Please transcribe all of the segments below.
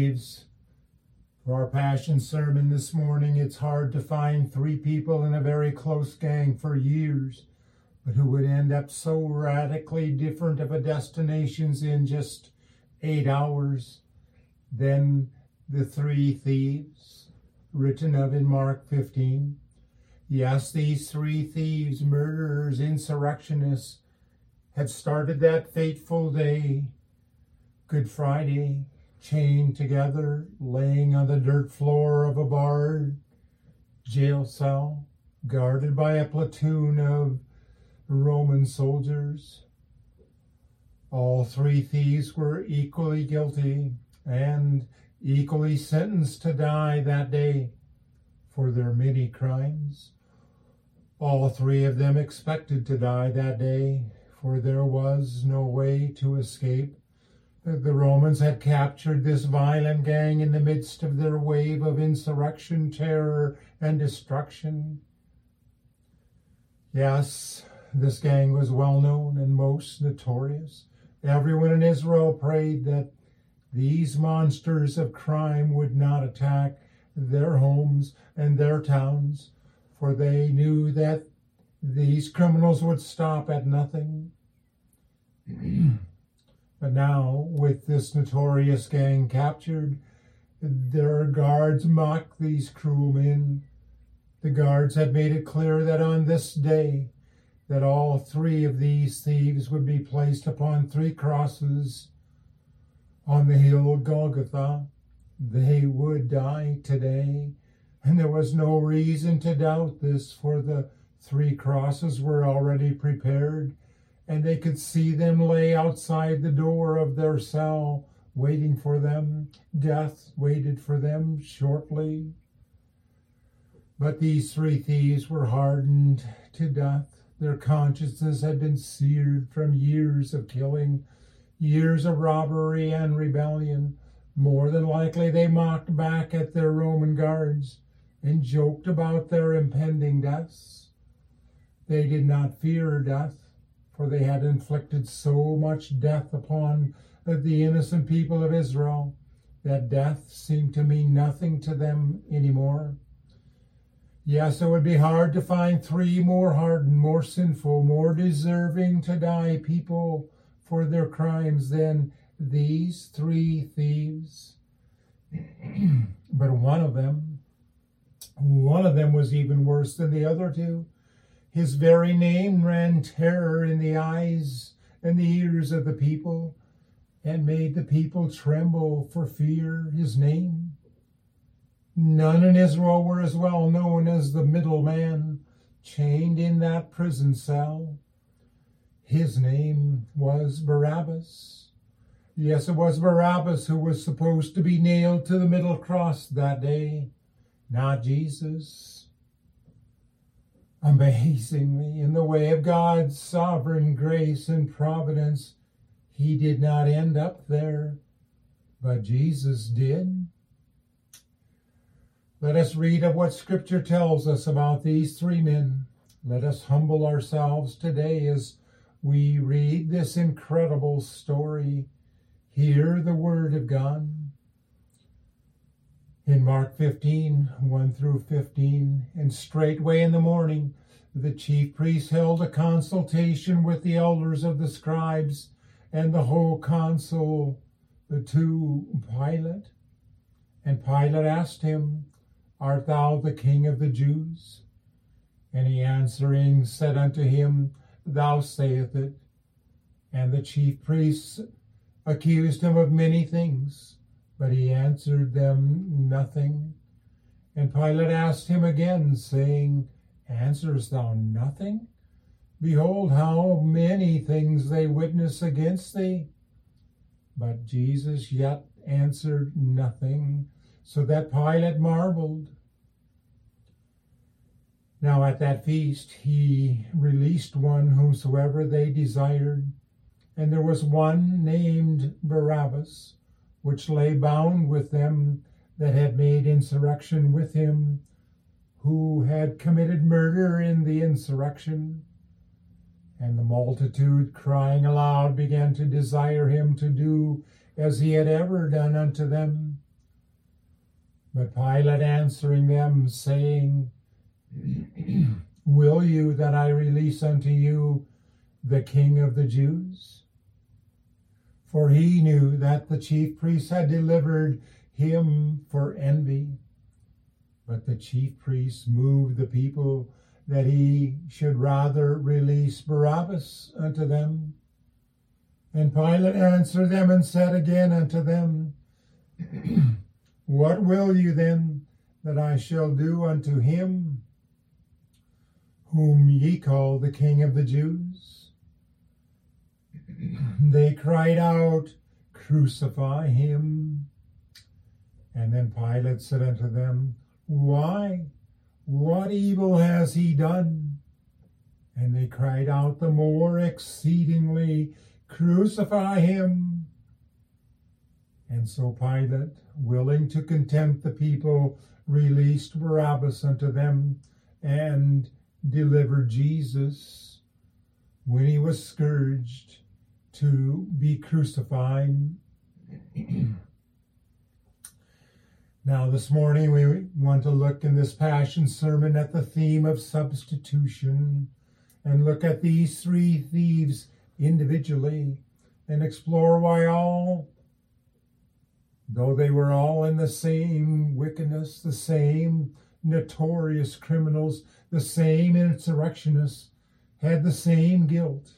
For our Passion sermon this morning, it's hard to find three people in a very close gang for years, but who would end up so radically different of a destinations in just eight hours than the three thieves written of in Mark 15. Yes, these three thieves, murderers, insurrectionists, had started that fateful day, Good Friday, chained together, laying on the dirt floor of a barred jail cell, guarded by a platoon of Roman soldiers. All three thieves were equally guilty and equally sentenced to die that day for their many crimes. All three of them expected to die that day, for there was no way to escape the Romans had captured this violent gang in the midst of their wave of insurrection, terror, and destruction. Yes, this gang was well known and most notorious. Everyone in Israel prayed that these monsters of crime would not attack their homes and their towns, for they knew that these criminals would stop at nothing. But now, with this notorious gang captured, their guards mock these cruel men. The guards had made it clear that on this day, that all three of these thieves would be placed upon three crosses on the hill of Golgotha. They would die today, and there was no reason to doubt this, for the three crosses were already prepared and they could see them lay outside the door of their cell, waiting for them. Death waited for them shortly. But these three thieves were hardened to death. Their consciences had been seared from years of killing, years of robbery and rebellion. More than likely, they mocked back at their Roman guards and joked about their impending deaths. They did not fear death for they had inflicted so much death upon the innocent people of Israel that death seemed to mean nothing to them anymore. Yes, it would be hard to find three more hardened, more sinful, more deserving to die people for their crimes than these three thieves. but one of them, one of them was even worse than the other two. His very name ran terror in the eyes and the ears of the people and made the people tremble for fear his name. None in Israel were as well known as the middleman chained in that prison cell. His name was Barabbas. Yes, it was Barabbas who was supposed to be nailed to the middle cross that day, not Jesus. Amazingly, in the way of God's sovereign grace and providence, he did not end up there, but Jesus did. Let us read of what Scripture tells us about these three men. Let us humble ourselves today as we read this incredible story. Hear the word of God. In Mark 15, 1 through 15, and straightway in the morning, the chief priests held a consultation with the elders of the scribes and the whole council to Pilate. And Pilate asked him, Art thou the king of the Jews? And he answering said unto him, Thou sayest it. And the chief priests accused him of many things. But he answered them nothing. And Pilate asked him again, saying, Answerest thou nothing? Behold, how many things they witness against thee. But Jesus yet answered nothing, so that Pilate marveled. Now at that feast he released one whomsoever they desired, and there was one named Barabbas which lay bound with them that had made insurrection with him, who had committed murder in the insurrection. And the multitude, crying aloud, began to desire him to do as he had ever done unto them. But Pilate answering them, saying, Will you that I release unto you the King of the Jews? For he knew that the chief priests had delivered him for envy. But the chief priests moved the people that he should rather release Barabbas unto them. And Pilate answered them and said again unto them, What will you then that I shall do unto him whom ye call the King of the Jews? They cried out, Crucify him. And then Pilate said unto them, Why? What evil has he done? And they cried out the more exceedingly, Crucify him. And so Pilate, willing to content the people, released Barabbas unto them and delivered Jesus when he was scourged to be crucified. now, this morning we want to look in this Passion Sermon at the theme of substitution and look at these three thieves individually and explore why all though they were all in the same wickedness, the same notorious criminals, the same insurrectionists, had the same guilt,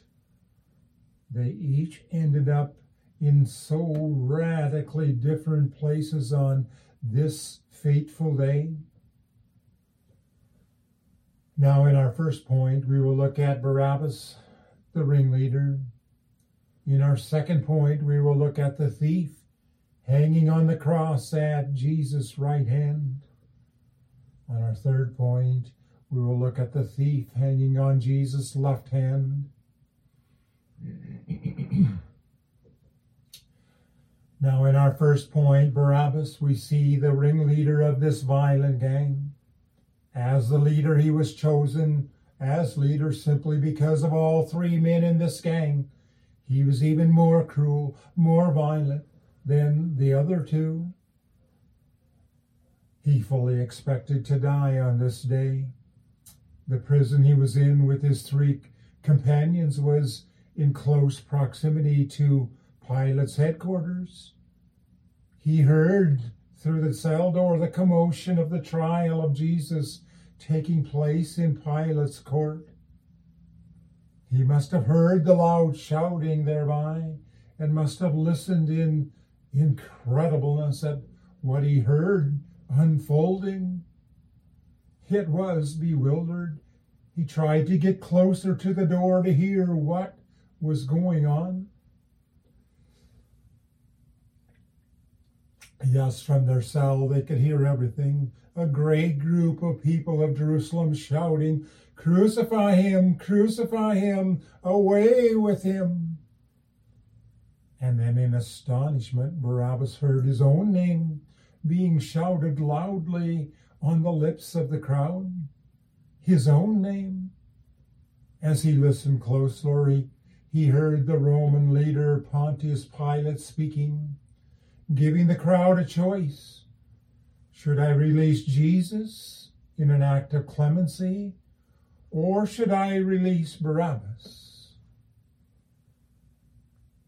they each ended up in so radically different places on this fateful day. Now, in our first point, we will look at Barabbas, the ringleader. In our second point, we will look at the thief hanging on the cross at Jesus' right hand. On our third point, we will look at the thief hanging on Jesus' left hand. now, in our first point, Barabbas, we see the ringleader of this violent gang. As the leader, he was chosen as leader simply because of all three men in this gang. He was even more cruel, more violent than the other two. He fully expected to die on this day. The prison he was in with his three companions was in close proximity to Pilate's headquarters. He heard through the cell door the commotion of the trial of Jesus taking place in Pilate's court. He must have heard the loud shouting thereby and must have listened in incredibleness at what he heard unfolding. It was bewildered. He tried to get closer to the door to hear what was going on. Yes, from their cell they could hear everything. A great group of people of Jerusalem shouting, Crucify him, crucify him, away with him. And then in astonishment, Barabbas heard his own name being shouted loudly on the lips of the crowd. His own name. As he listened closely, he heard the Roman leader Pontius Pilate speaking, giving the crowd a choice. Should I release Jesus in an act of clemency, or should I release Barabbas?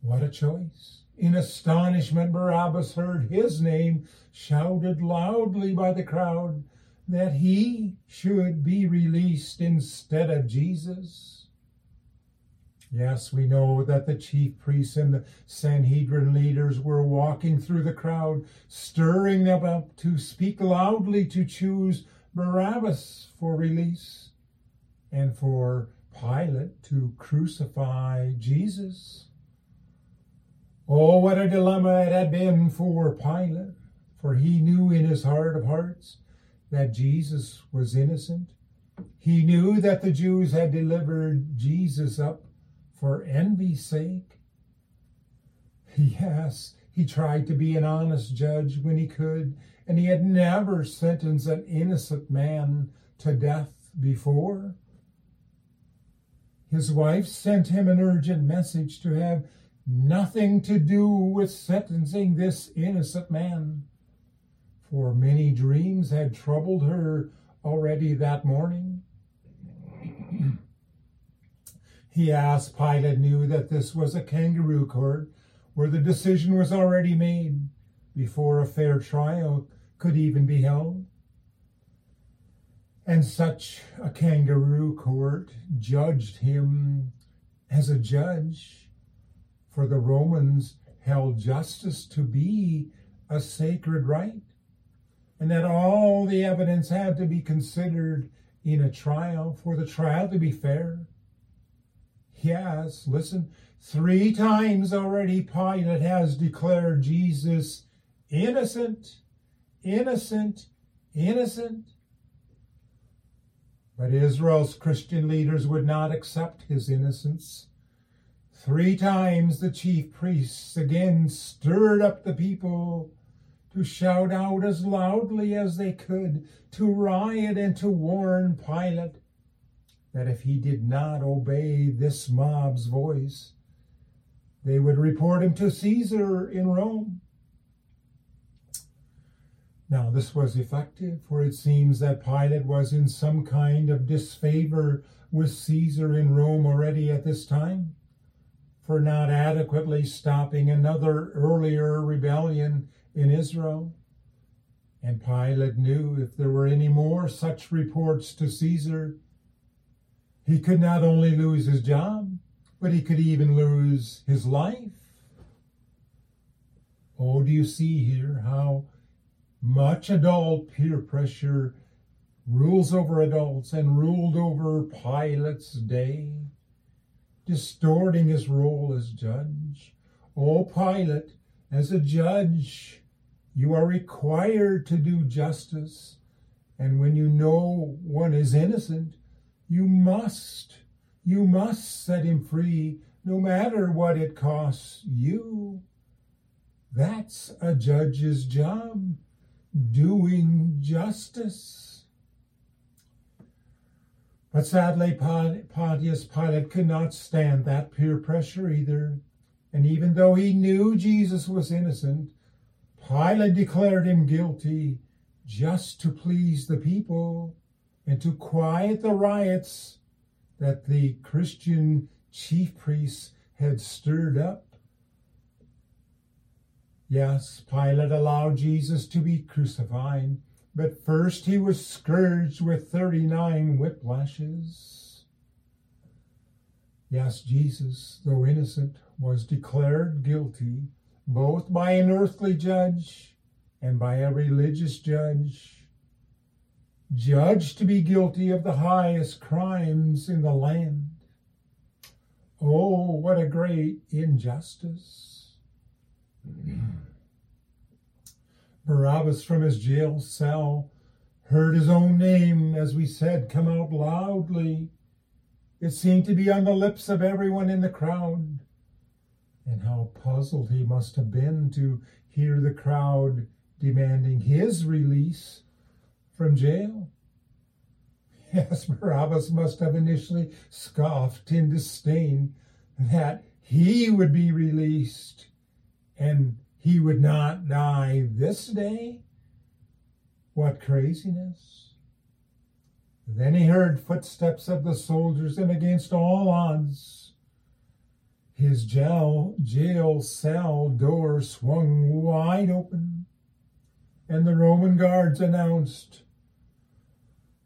What a choice. In astonishment, Barabbas heard his name shouted loudly by the crowd that he should be released instead of Jesus. Yes, we know that the chief priests and the Sanhedrin leaders were walking through the crowd, stirring them up to speak loudly to choose Barabbas for release and for Pilate to crucify Jesus. Oh, what a dilemma it had been for Pilate, for he knew in his heart of hearts that Jesus was innocent. He knew that the Jews had delivered Jesus up for envy's sake. Yes, he tried to be an honest judge when he could, and he had never sentenced an innocent man to death before. His wife sent him an urgent message to have nothing to do with sentencing this innocent man. for many dreams had troubled her already that morning. he asked, Pilate knew that this was a kangaroo court where the decision was already made before a fair trial could even be held. And such a kangaroo court judged him as a judge, for the Romans held justice to be a sacred right, and that all the evidence had to be considered in a trial for the trial to be fair. Yes, listen, three times already Pilate has declared Jesus innocent, innocent, innocent. But Israel's Christian leaders would not accept his innocence. Three times the chief priests again stirred up the people to shout out as loudly as they could, to riot and to warn Pilate that if he did not obey this mob's voice, they would report him to Caesar in Rome. Now, this was effective, for it seems that Pilate was in some kind of disfavor with Caesar in Rome already at this time, for not adequately stopping another earlier rebellion in Israel. And Pilate knew if there were any more such reports to Caesar, he could not only lose his job, but he could even lose his life. Oh, do you see here how much adult peer pressure rules over adults and ruled over Pilate's day, distorting his role as judge. Oh, Pilate, as a judge, you are required to do justice. And when you know one is innocent, you must, you must set him free, no matter what it costs you. That's a judge's job doing justice. But sadly, Pontius Pilate could not stand that peer pressure either. And even though he knew Jesus was innocent, Pilate declared him guilty just to please the people and to quiet the riots that the Christian chief priests had stirred up. Yes, Pilate allowed Jesus to be crucified, but first he was scourged with 39 whiplashes. Yes, Jesus, though innocent, was declared guilty both by an earthly judge and by a religious judge, judged to be guilty of the highest crimes in the land. Oh, what a great injustice! Barabbas from his jail cell heard his own name, as we said, come out loudly. It seemed to be on the lips of everyone in the crowd. And how puzzled he must have been to hear the crowd demanding his release from jail. Yes, Barabbas must have initially scoffed in disdain that he would be released and he would not die this day? What craziness! Then he heard footsteps of the soldiers, and against all odds, his jail, jail cell door swung wide open, and the Roman guards announced,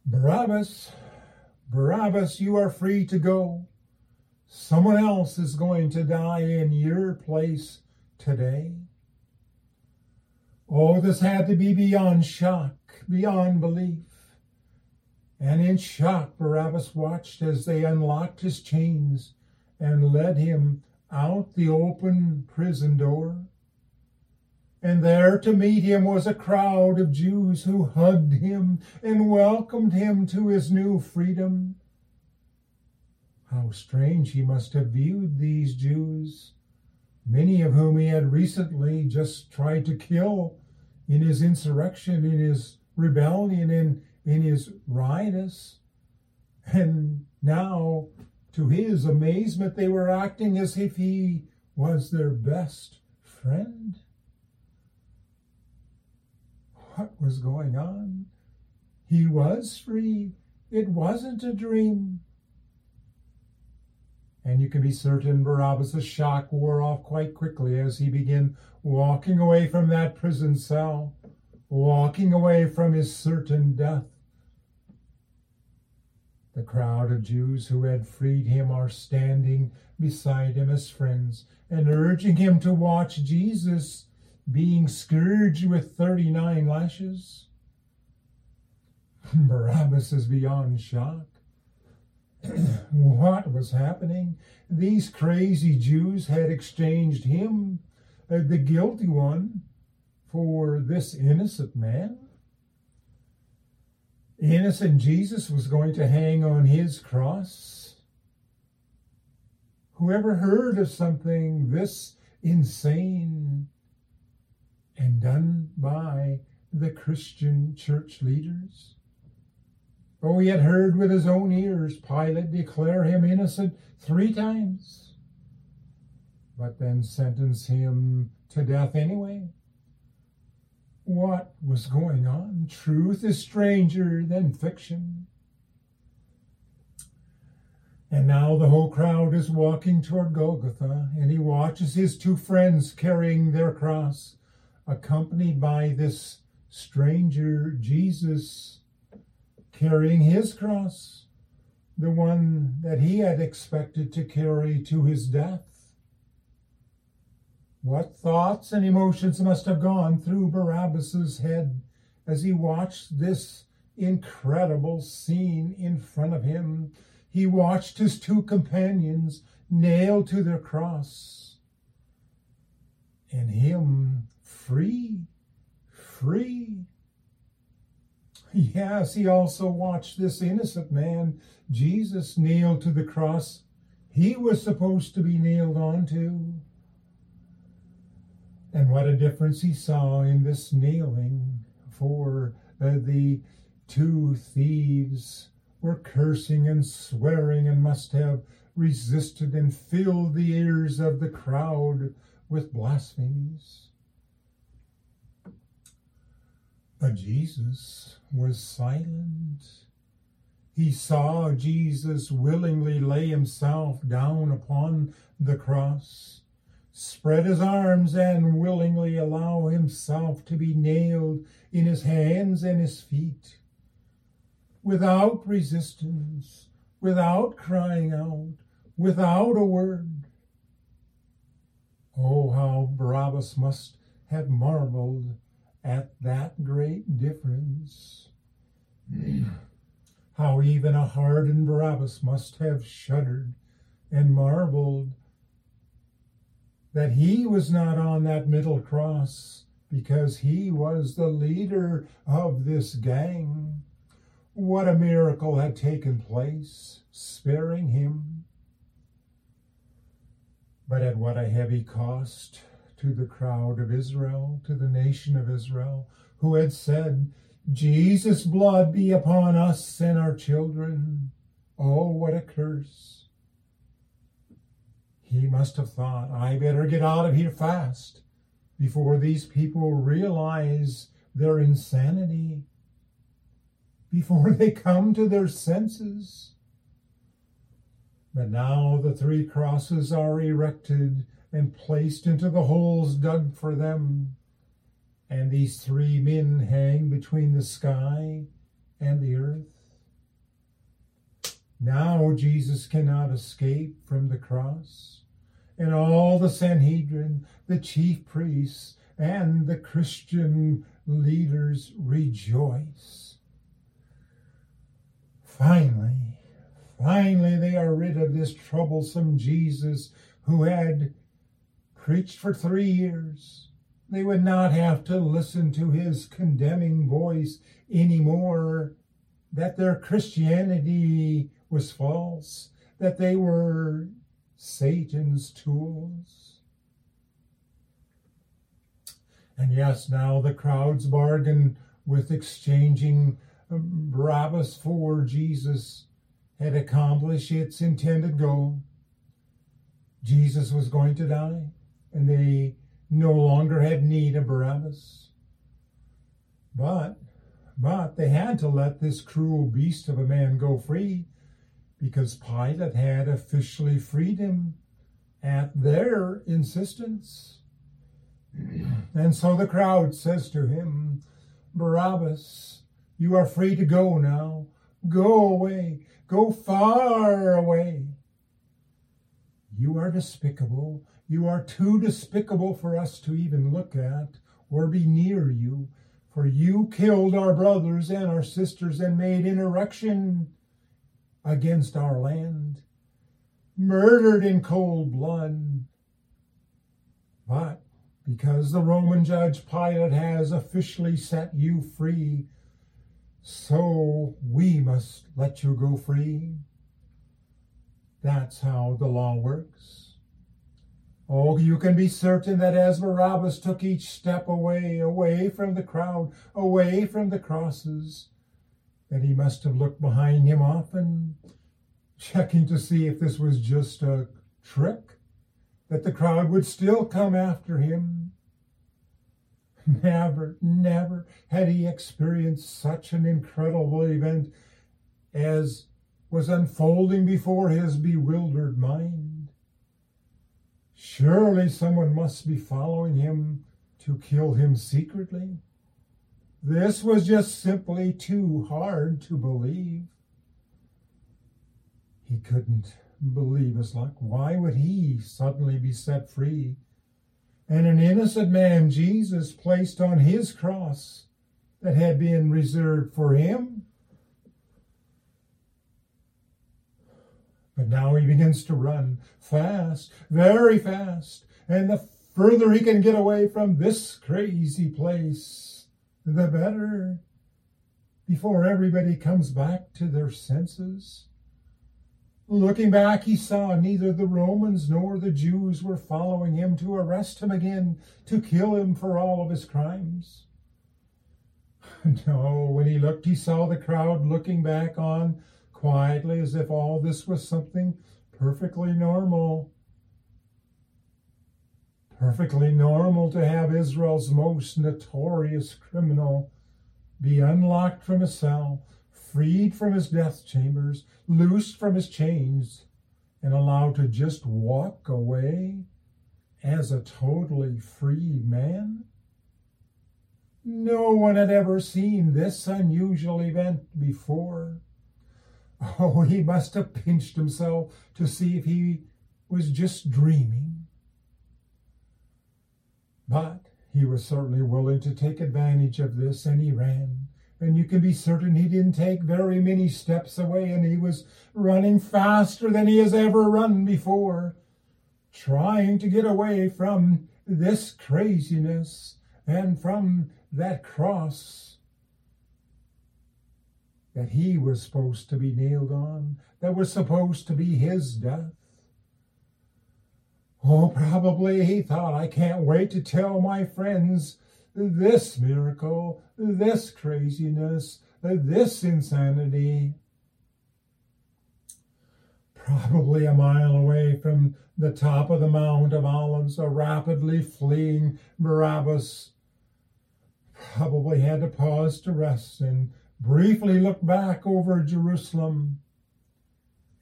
Barabbas, Barabbas, you are free to go. Someone else is going to die in your place today. Oh, this had to be beyond shock, beyond belief. And in shock, Barabbas watched as they unlocked his chains and led him out the open prison door. And there to meet him was a crowd of Jews who hugged him and welcomed him to his new freedom. How strange he must have viewed these Jews many of whom he had recently just tried to kill in his insurrection, in his rebellion, in, in his riotous. And now, to his amazement, they were acting as if he was their best friend. What was going on. He was free. It wasn't a dream. And you can be certain Barabbas' shock wore off quite quickly as he began walking away from that prison cell, walking away from his certain death. The crowd of Jews who had freed him are standing beside him as friends and urging him to watch Jesus being scourged with 39 lashes. Barabbas is beyond shock. what was happening? These crazy Jews had exchanged him, uh, the guilty one, for this innocent man. Innocent Jesus was going to hang on his cross. Whoever heard of something this insane and done by the Christian church leaders? Oh, he had heard with his own ears Pilate declare him innocent three times, but then sentence him to death anyway. What was going on? Truth is stranger than fiction. And now the whole crowd is walking toward Golgotha, and he watches his two friends carrying their cross, accompanied by this stranger Jesus carrying his cross, the one that he had expected to carry to his death. What thoughts and emotions must have gone through Barabbas's head as he watched this incredible scene in front of him? He watched his two companions nailed to their cross, and him free, free Yes, he also watched this innocent man, Jesus, nailed to the cross he was supposed to be nailed onto. And what a difference he saw in this nailing, for uh, the two thieves were cursing and swearing and must have resisted and filled the ears of the crowd with blasphemies. But Jesus was silent. He saw Jesus willingly lay himself down upon the cross, spread his arms, and willingly allow himself to be nailed in his hands and his feet. Without resistance, without crying out, without a word. Oh, how Barabbas must have marveled at that great difference. How even a hardened Barabbas must have shuddered and marveled that he was not on that middle cross because he was the leader of this gang. What a miracle had taken place, sparing him. But at what a heavy cost to the crowd of Israel, to the nation of Israel, who had said, Jesus' blood be upon us and our children. Oh, what a curse. He must have thought, I better get out of here fast before these people realize their insanity, before they come to their senses. But now the three crosses are erected and placed into the holes dug for them. And these three men hang between the sky and the earth. Now Jesus cannot escape from the cross, and all the Sanhedrin, the chief priests, and the Christian leaders rejoice. Finally, finally, they are rid of this troublesome Jesus who had preached for three years. They would not have to listen to his condemning voice anymore, that their Christianity was false, that they were Satan's tools. And yes, now the crowds bargain with exchanging Barabbas for Jesus had accomplished its intended goal. Jesus was going to die and they no longer had need of Barabbas. But, but they had to let this cruel beast of a man go free because Pilate had officially freed him at their insistence. And so the crowd says to him, Barabbas, you are free to go now. Go away. Go far away. You are despicable. You are too despicable for us to even look at or be near you, for you killed our brothers and our sisters and made insurrection against our land, murdered in cold blood. But because the Roman judge Pilate has officially set you free, so we must let you go free. That's how the law works. Oh, you can be certain that as Barabbas took each step away, away from the crowd, away from the crosses, that he must have looked behind him often, checking to see if this was just a trick, that the crowd would still come after him. Never, never had he experienced such an incredible event as was unfolding before his bewildered mind. Surely someone must be following him to kill him secretly. This was just simply too hard to believe. He couldn't believe his luck. Why would he suddenly be set free? And an innocent man, Jesus, placed on his cross that had been reserved for him But now he begins to run fast, very fast. And the further he can get away from this crazy place, the better. Before everybody comes back to their senses. Looking back, he saw neither the Romans nor the Jews were following him to arrest him again, to kill him for all of his crimes. No, when he looked, he saw the crowd looking back on quietly as if all this was something perfectly normal. Perfectly normal to have Israel's most notorious criminal be unlocked from his cell, freed from his death chambers, loosed from his chains, and allowed to just walk away as a totally free man? No one had ever seen this unusual event before. Oh, he must have pinched himself to see if he was just dreaming. But he was certainly willing to take advantage of this, and he ran. And you can be certain he didn't take very many steps away, and he was running faster than he has ever run before, trying to get away from this craziness and from that cross that he was supposed to be nailed on, that was supposed to be his death. Oh, probably he thought, I can't wait to tell my friends this miracle, this craziness, this insanity. Probably a mile away from the top of the Mount of Olives, a rapidly fleeing Barabbas probably had to pause to rest and briefly looked back over Jerusalem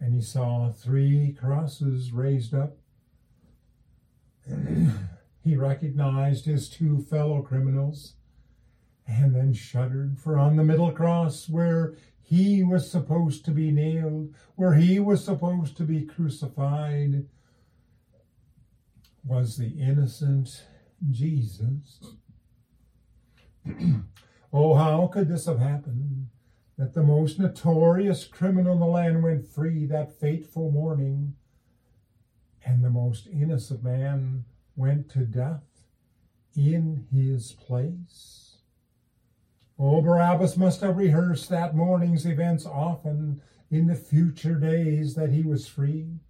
and he saw three crosses raised up. he recognized his two fellow criminals and then shuddered, for on the middle cross where he was supposed to be nailed, where he was supposed to be crucified, was the innocent Jesus. Oh, how could this have happened? That the most notorious criminal in the land went free that fateful morning, and the most innocent man went to death in his place. Oh, Barabbas must have rehearsed that morning's events often in the future days that he was free.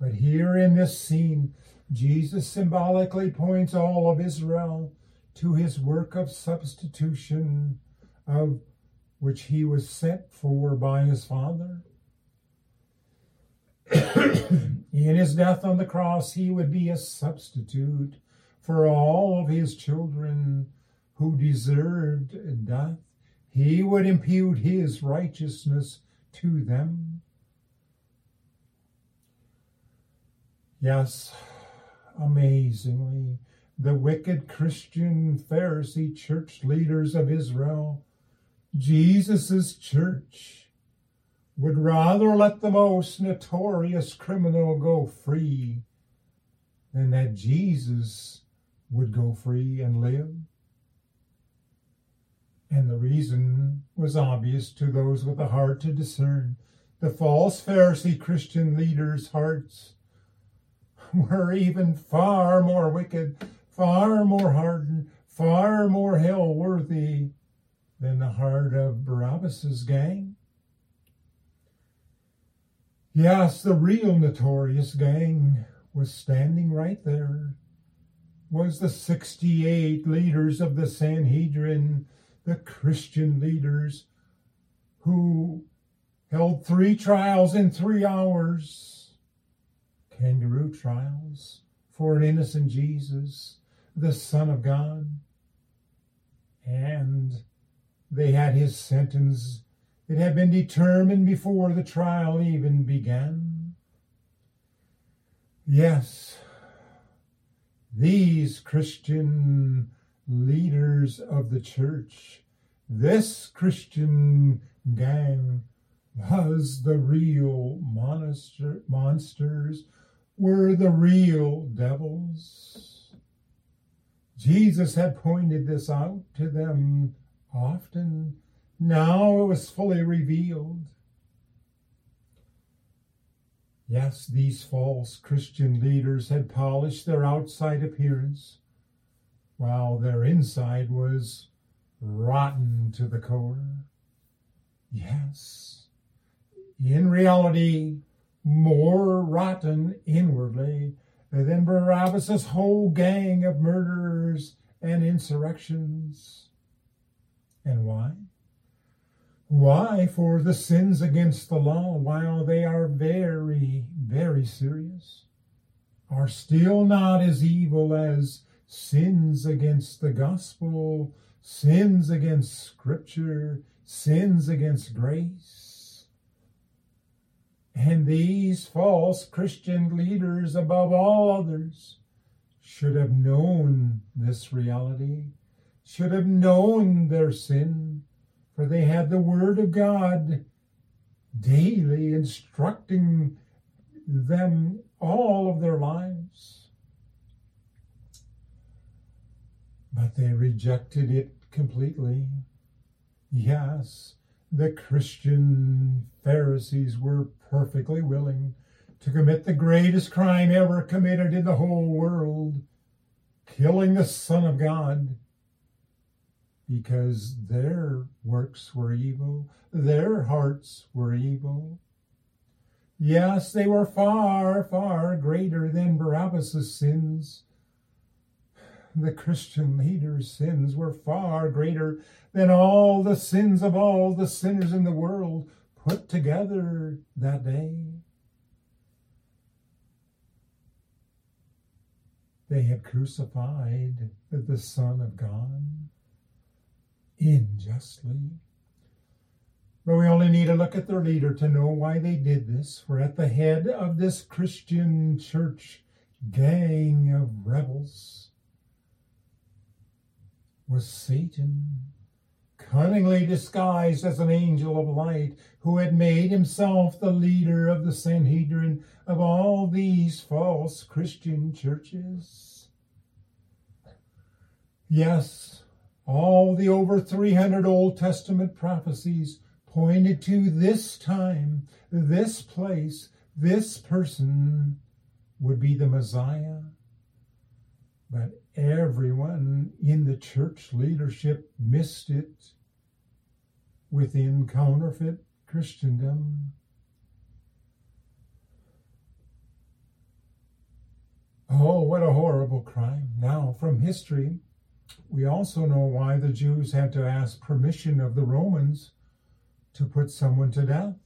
But here in this scene, Jesus symbolically points all of Israel to his work of substitution, of which he was sent for by his Father. in his death on the cross, he would be a substitute for all of his children who deserved death, he would impute his righteousness to them. Yes, amazingly, the wicked Christian Pharisee church leaders of Israel, Jesus' church, would rather let the most notorious criminal go free than that Jesus would go free and live. And the reason was obvious to those with a heart to discern. The false Pharisee Christian leaders' hearts were even far more wicked, far more hardened, far more hell worthy than the heart of Barabbas's gang. Yes, the real notorious gang was standing right there. Was the 68 leaders of the Sanhedrin the Christian leaders who held three trials in three hours kangaroo trials for an innocent Jesus, the Son of God. And they had his sentence. It had been determined before the trial even began. Yes, these Christian leaders of the church. This Christian gang was the real monster, monsters, were the real devils. Jesus had pointed this out to them often. Now it was fully revealed. Yes, these false Christian leaders had polished their outside appearance while their inside was rotten to the core. Yes, in reality, more rotten inwardly than Barabbas' whole gang of murderers and insurrections. And why? Why? For the sins against the law, while they are very, very serious, are still not as evil as sins against the gospel, sins against scripture, sins against grace. And these false Christian leaders, above all others, should have known this reality, should have known their sin, for they had the Word of God daily instructing them all of their lives. but they rejected it completely. Yes, the Christian Pharisees were perfectly willing to commit the greatest crime ever committed in the whole world, killing the Son of God, because their works were evil, their hearts were evil. Yes, they were far, far greater than Barabbas' sins the Christian leaders' sins were far greater than all the sins of all the sinners in the world put together that day. They had crucified the Son of God unjustly. But we only need to look at their leader to know why they did this. For at the head of this Christian church gang of rebels was Satan, cunningly disguised as an angel of light, who had made himself the leader of the Sanhedrin of all these false Christian churches. Yes, all the over 300 Old Testament prophecies pointed to this time, this place, this person would be the Messiah. But everyone in the church leadership missed it within counterfeit Christendom. Oh, what a horrible crime. Now, from history, we also know why the Jews had to ask permission of the Romans to put someone to death.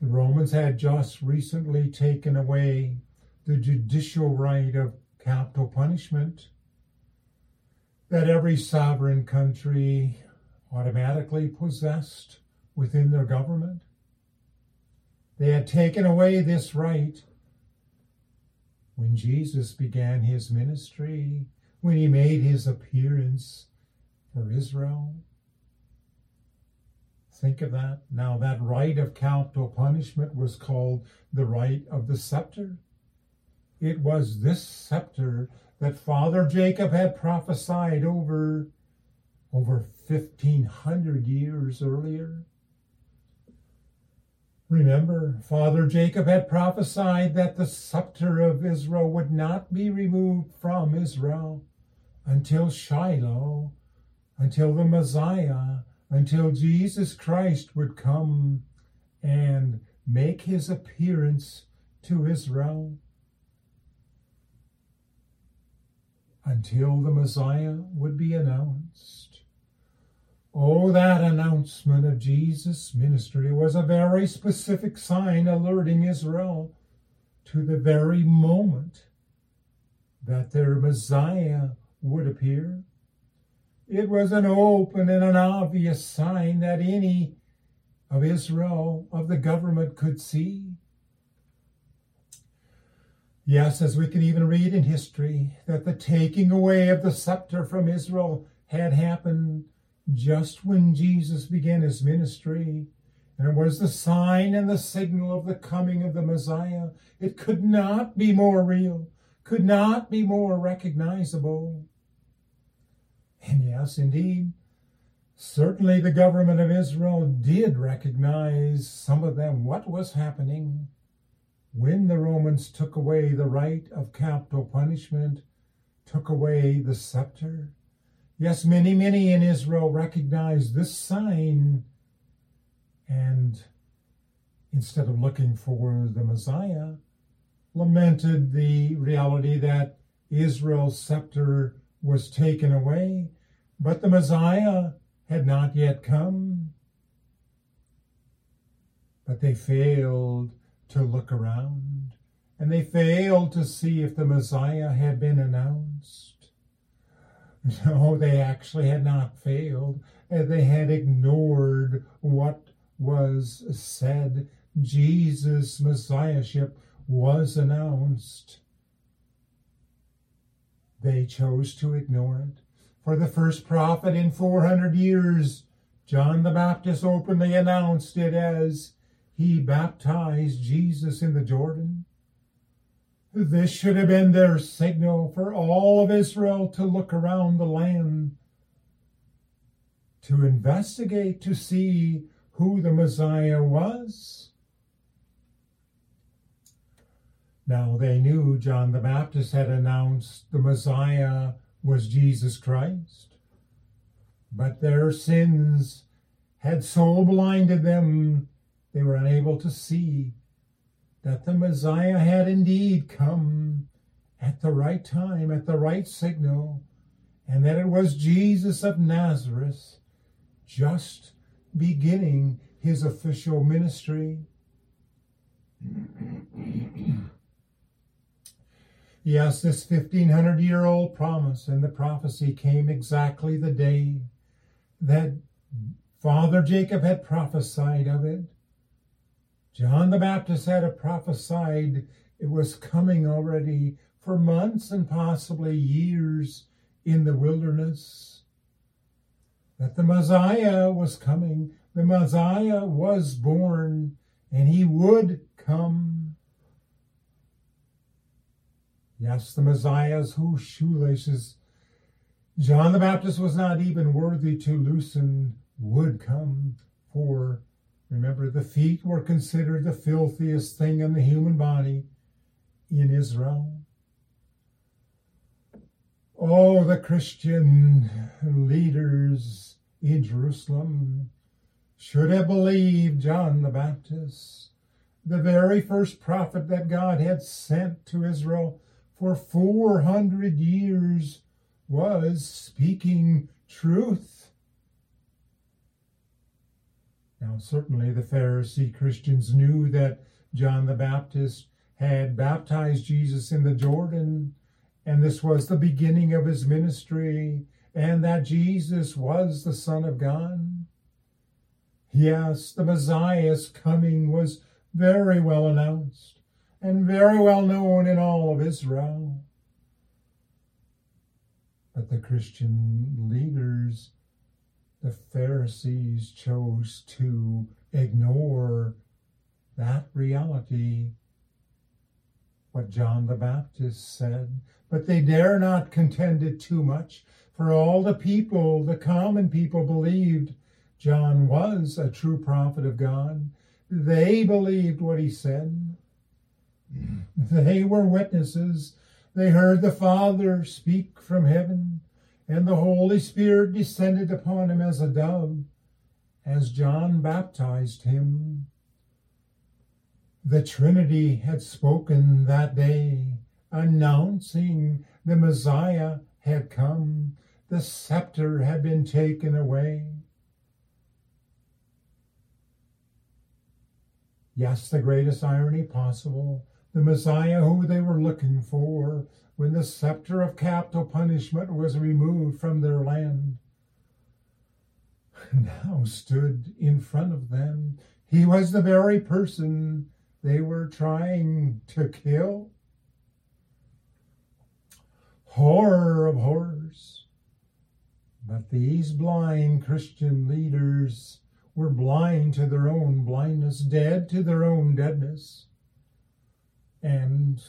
The Romans had just recently taken away the judicial right of capital punishment. that every sovereign country automatically possessed within their government. They had taken away this right when Jesus began his ministry, when he made his appearance for Israel. Think of that. Now, that right of capital punishment was called the right of the scepter. It was this scepter that Father Jacob had prophesied over over 1500 years earlier. Remember, Father Jacob had prophesied that the scepter of Israel would not be removed from Israel until Shiloh, until the Messiah, until Jesus Christ would come and make his appearance to Israel. Until the Messiah would be announced. Oh, that announcement of Jesus' ministry was a very specific sign alerting Israel to the very moment that their Messiah would appear. It was an open and an obvious sign that any of Israel, of the government, could see. Yes, as we can even read in history, that the taking away of the scepter from Israel had happened just when Jesus began his ministry, and it was the sign and the signal of the coming of the Messiah. It could not be more real, could not be more recognizable. And yes, indeed, certainly the government of Israel did recognize some of them what was happening when the Romans took away the right of capital punishment, took away the scepter Yes, many, many in Israel recognized this sign and instead of looking for the Messiah, lamented the reality that Israel's scepter was taken away, but the Messiah had not yet come. But they failed to look around, and they failed to see if the Messiah had been announced. No, they actually had not failed. They had ignored what was said. Jesus' Messiahship was announced. They chose to ignore it. For the first prophet in 400 years, John the Baptist openly announced it as he baptized Jesus in the Jordan. This should have been their signal for all of Israel to look around the land, to investigate, to see who the Messiah was. Now they knew John the Baptist had announced the Messiah was Jesus Christ, but their sins had so blinded them they were unable to see that the Messiah had indeed come at the right time, at the right signal, and that it was Jesus of Nazareth just beginning his official ministry. yes, this 1500 year old promise and the prophecy came exactly the day that Father Jacob had prophesied of it. John the Baptist had prophesied it was coming already for months and possibly years in the wilderness. That the Messiah was coming, the Messiah was born, and he would come. Yes, the Messiah's whose shoelaces John the Baptist was not even worthy to loosen would come for Remember, the feet were considered the filthiest thing in the human body in Israel. Oh, the Christian leaders in Jerusalem should have believed John the Baptist, the very first prophet that God had sent to Israel for 400 years, was speaking truth Now, certainly the Pharisee Christians knew that John the Baptist had baptized Jesus in the Jordan, and this was the beginning of his ministry, and that Jesus was the Son of God. Yes, the Messiah's coming was very well announced and very well known in all of Israel. But the Christian leaders, the Pharisees, chose to ignore that reality, what John the Baptist said. But they dare not contend it too much, for all the people, the common people, believed John was a true prophet of God. They believed what he said. Mm. They were witnesses. They heard the Father speak from heaven, and the Holy Spirit descended upon him as a dove, as John baptized him. The Trinity had spoken that day, announcing the Messiah had come, the scepter had been taken away. Yes, the greatest irony possible. The Messiah who they were looking for when the scepter of capital punishment was removed from their land now stood in front of them. He was the very person they were trying to kill. Horror of horrors. But these blind Christian leaders were blind to their own blindness, dead to their own deadness. And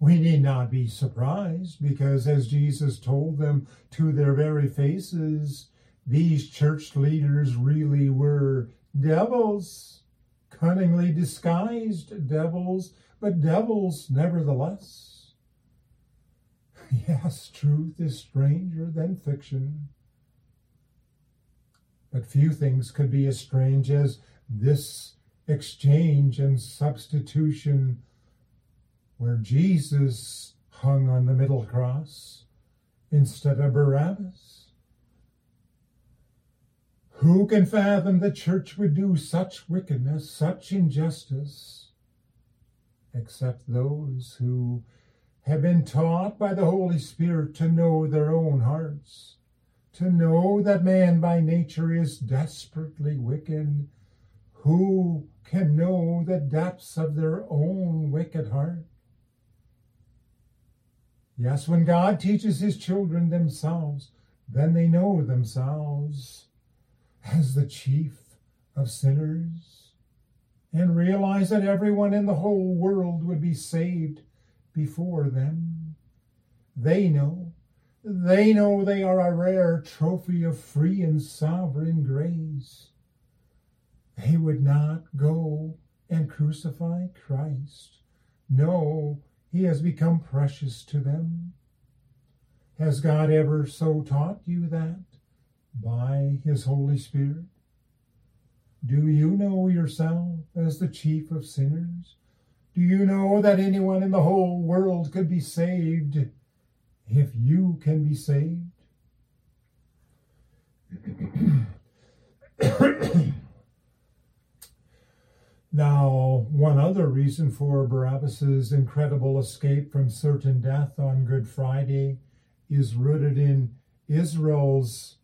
we need not be surprised because, as Jesus told them to their very faces, these church leaders really were devils, cunningly disguised devils, but devils nevertheless. Yes, truth is stranger than fiction. But few things could be as strange as this exchange and substitution where Jesus hung on the middle cross instead of Barabbas. Who can fathom the church would do such wickedness, such injustice, except those who have been taught by the Holy Spirit to know their own hearts? to know that man by nature is desperately wicked. Who can know the depths of their own wicked heart? Yes, when God teaches his children themselves, then they know themselves as the chief of sinners and realize that everyone in the whole world would be saved before them. They know they know they are a rare trophy of free and sovereign grace. They would not go and crucify Christ. No, he has become precious to them. Has God ever so taught you that? By his Holy Spirit? Do you know yourself as the chief of sinners? Do you know that anyone in the whole world could be saved if you can be saved. now, one other reason for Barabbas's incredible escape from certain death on Good Friday is rooted in Israel's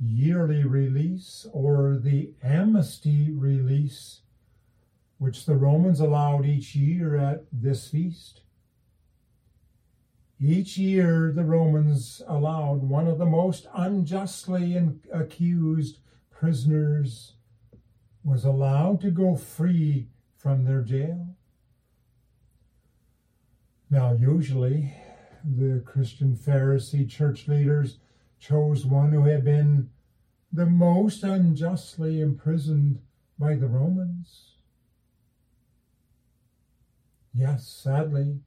yearly release or the amnesty release, which the Romans allowed each year at this feast. Each year, the Romans allowed one of the most unjustly accused prisoners was allowed to go free from their jail. Now, usually, the Christian Pharisee church leaders chose one who had been the most unjustly imprisoned by the Romans. Yes, sadly,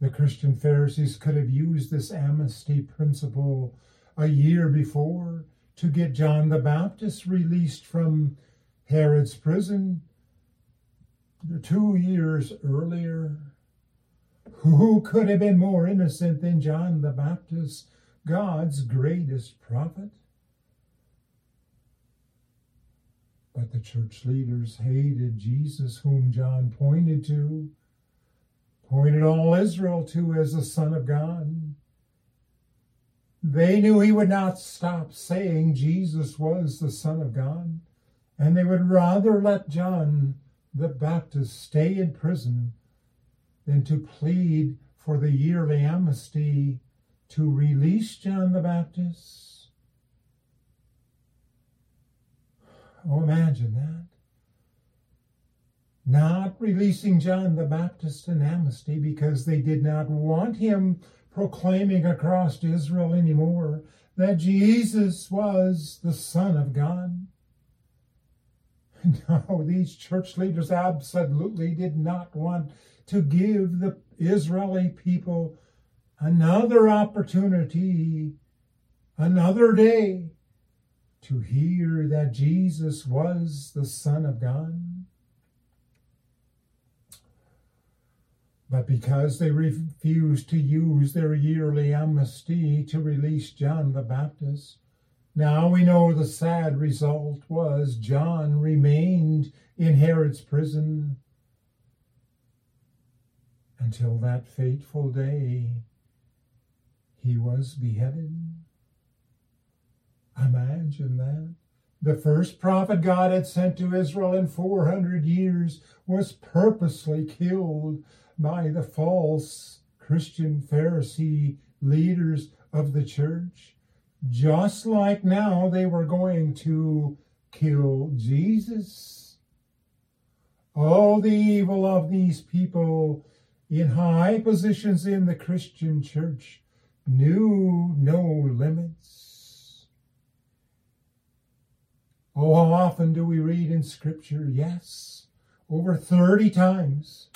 the Christian Pharisees could have used this amnesty principle a year before to get John the Baptist released from Herod's prison two years earlier. Who could have been more innocent than John the Baptist, God's greatest prophet? But the church leaders hated Jesus, whom John pointed to pointed all Israel to as the Son of God. They knew he would not stop saying Jesus was the Son of God, and they would rather let John the Baptist stay in prison than to plead for the yearly amnesty to release John the Baptist. Oh, imagine that. Not releasing John the Baptist in amnesty because they did not want him proclaiming across Israel anymore that Jesus was the Son of God. No, these church leaders absolutely did not want to give the Israeli people another opportunity, another day to hear that Jesus was the Son of God. But because they refused to use their yearly amnesty to release John the Baptist, now we know the sad result was John remained in Herod's prison until that fateful day he was beheaded. Imagine that. The first prophet God had sent to Israel in 400 years was purposely killed by the false Christian Pharisee leaders of the church, just like now they were going to kill Jesus. All the evil of these people in high positions in the Christian church knew no limits. Oh, how often do we read in Scripture? Yes, over 30 times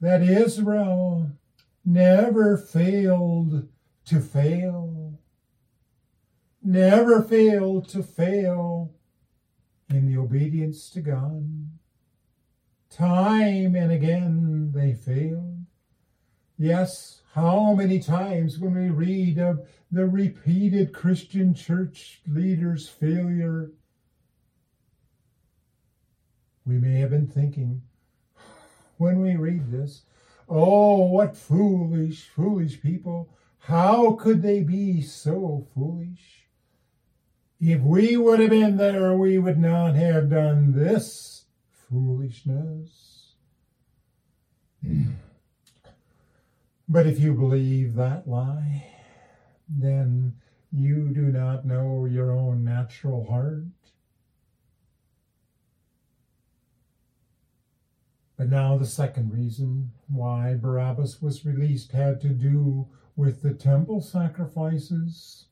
that Israel never failed to fail, never failed to fail in the obedience to God. Time and again they failed. Yes, how many times when we read of the repeated Christian church leaders' failure, we may have been thinking, when we read this. Oh, what foolish, foolish people. How could they be so foolish? If we would have been there, we would not have done this foolishness. but if you believe that lie, then you do not know your own natural heart. But now the second reason why Barabbas was released had to do with the temple sacrifices.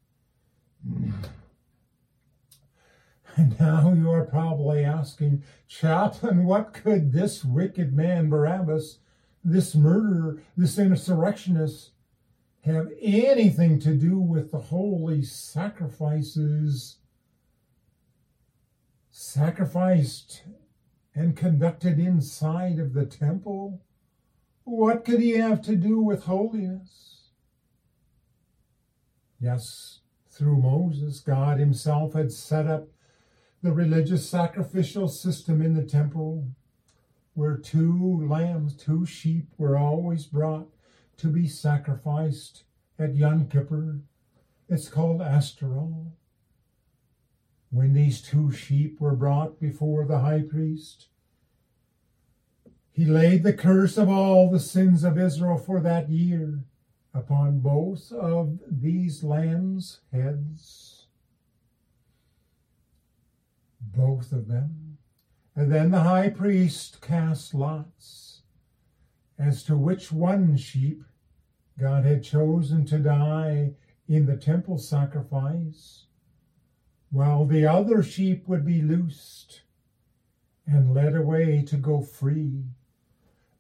And now you are probably asking, Chaplain, what could this wicked man, Barabbas, this murderer, this insurrectionist, have anything to do with the holy sacrifices sacrificed and conducted inside of the temple, what could he have to do with holiness? Yes, through Moses, God himself had set up the religious sacrificial system in the temple where two lambs, two sheep were always brought to be sacrificed at Yom Kippur. It's called Ashtoreth. When these two sheep were brought before the high priest, he laid the curse of all the sins of Israel for that year upon both of these lambs' heads. Both of them. And then the high priest cast lots as to which one sheep God had chosen to die in the temple sacrifice while the other sheep would be loosed and led away to go free,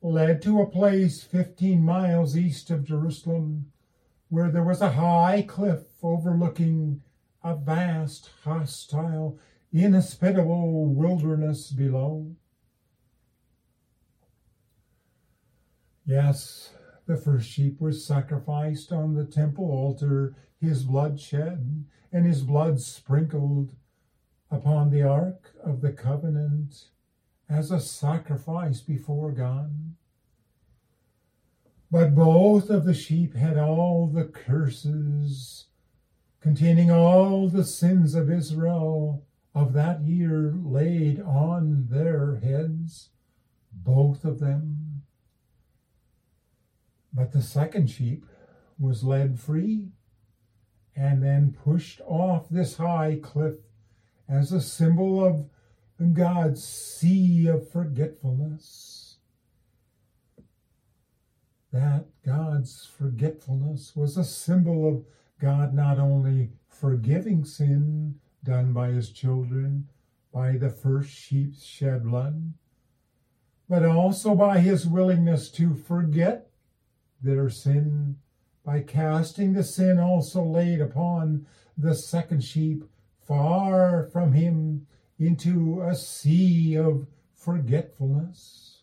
led to a place 15 miles east of Jerusalem where there was a high cliff overlooking a vast, hostile, inhospitable wilderness below. Yes, the first sheep was sacrificed on the temple altar, his blood shed, and his blood sprinkled upon the ark of the covenant as a sacrifice before God. But both of the sheep had all the curses containing all the sins of Israel of that year laid on their heads, both of them. But the second sheep was led free and then pushed off this high cliff as a symbol of God's sea of forgetfulness. That God's forgetfulness was a symbol of God not only forgiving sin done by his children by the first sheep's shed blood, but also by his willingness to forget their sin by casting the sin also laid upon the second sheep far from him into a sea of forgetfulness.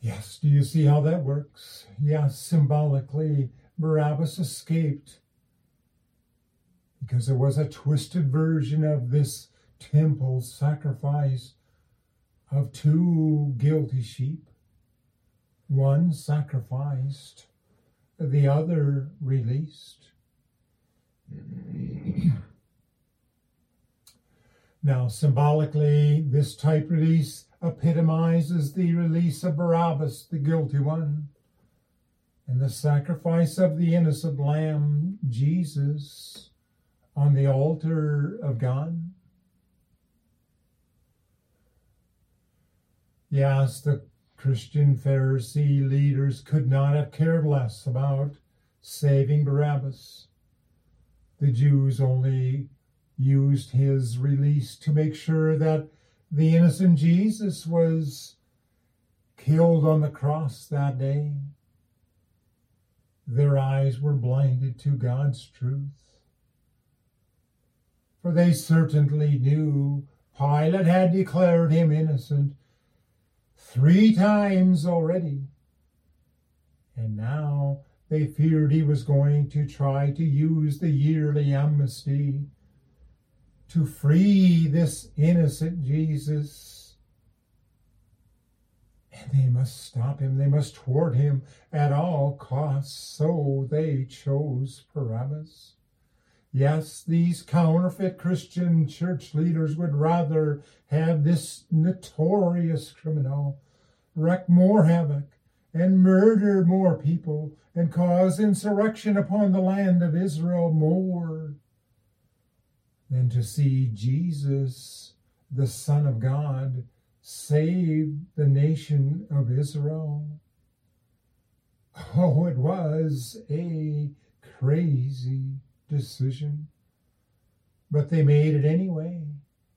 Yes, do you see how that works? Yes, symbolically, Barabbas escaped because there was a twisted version of this temple sacrifice of two guilty sheep, one sacrificed, the other released. now, symbolically, this type release epitomizes the release of Barabbas, the guilty one, and the sacrifice of the innocent lamb, Jesus, on the altar of God. Yes, the Christian Pharisee leaders could not have cared less about saving Barabbas. The Jews only used his release to make sure that the innocent Jesus was killed on the cross that day. Their eyes were blinded to God's truth. For they certainly knew Pilate had declared him innocent three times already. And now they feared he was going to try to use the yearly amnesty to free this innocent Jesus. And they must stop him, they must thwart him at all costs. So they chose Barabbas. Yes, these counterfeit Christian church leaders would rather have this notorious criminal wreak more havoc and murder more people and cause insurrection upon the land of Israel more than to see Jesus, the Son of God, save the nation of Israel. Oh, it was a crazy decision. But they made it anyway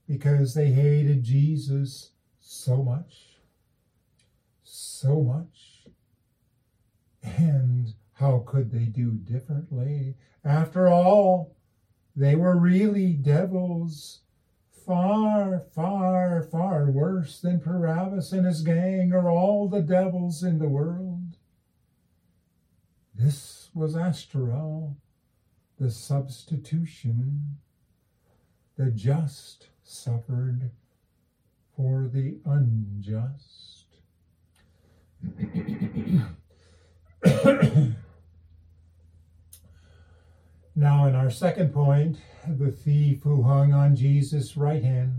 because they hated Jesus so much. So much. And how could they do differently? After all, they were really devils, far, far, far worse than Barabbas and his gang or all the devils in the world. This was after all the substitution. The just suffered for the unjust. now, in our second point, the thief who hung on Jesus' right hand.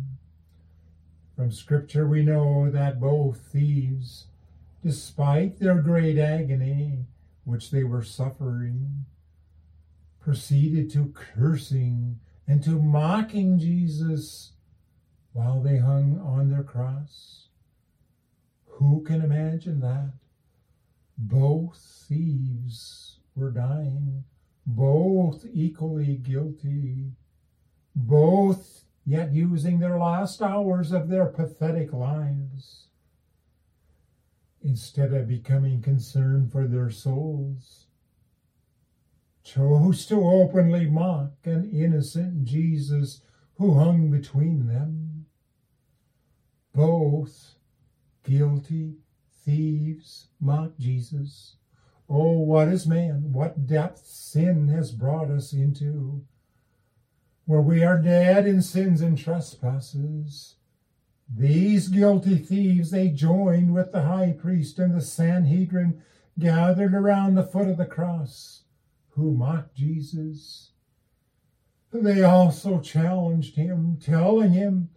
From Scripture, we know that both thieves, despite their great agony which they were suffering, proceeded to cursing and to mocking Jesus while they hung on their cross. Who can imagine that? Both thieves were dying, both equally guilty, both yet using their last hours of their pathetic lives. Instead of becoming concerned for their souls, chose to openly mock an innocent Jesus who hung between them. Both guilty thieves mock Jesus. Oh, what is man? What depth sin has brought us into? Where we are dead in sins and trespasses. These guilty thieves, they joined with the high priest and the Sanhedrin gathered around the foot of the cross who mocked Jesus. They also challenged him, telling him,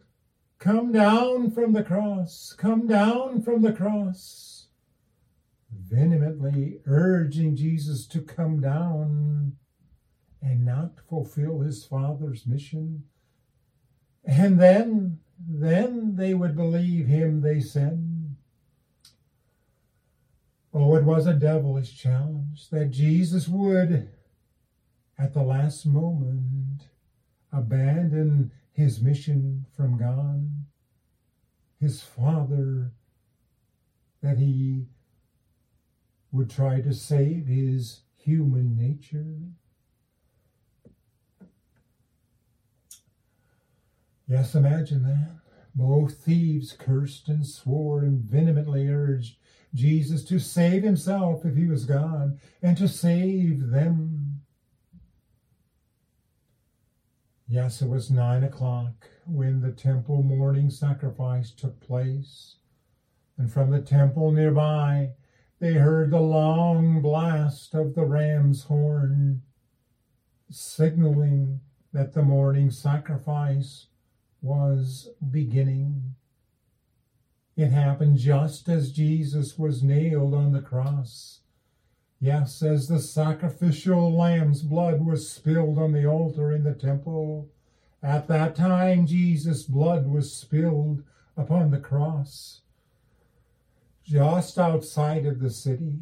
Come down from the cross, come down from the cross, vehemently urging Jesus to come down and not fulfill his Father's mission. And then, then they would believe him they sent. Oh, it was a devilish challenge that Jesus would, at the last moment, abandon his mission from God, his Father, that he would try to save his human nature. Yes, imagine that. Both thieves cursed and swore and vehemently urged Jesus to save himself if he was God and to save them. Yes, it was nine o'clock when the temple morning sacrifice took place. And from the temple nearby, they heard the long blast of the ram's horn, signaling that the morning sacrifice was beginning. It happened just as Jesus was nailed on the cross. Yes, as the sacrificial lamb's blood was spilled on the altar in the temple. At that time, Jesus' blood was spilled upon the cross, just outside of the city.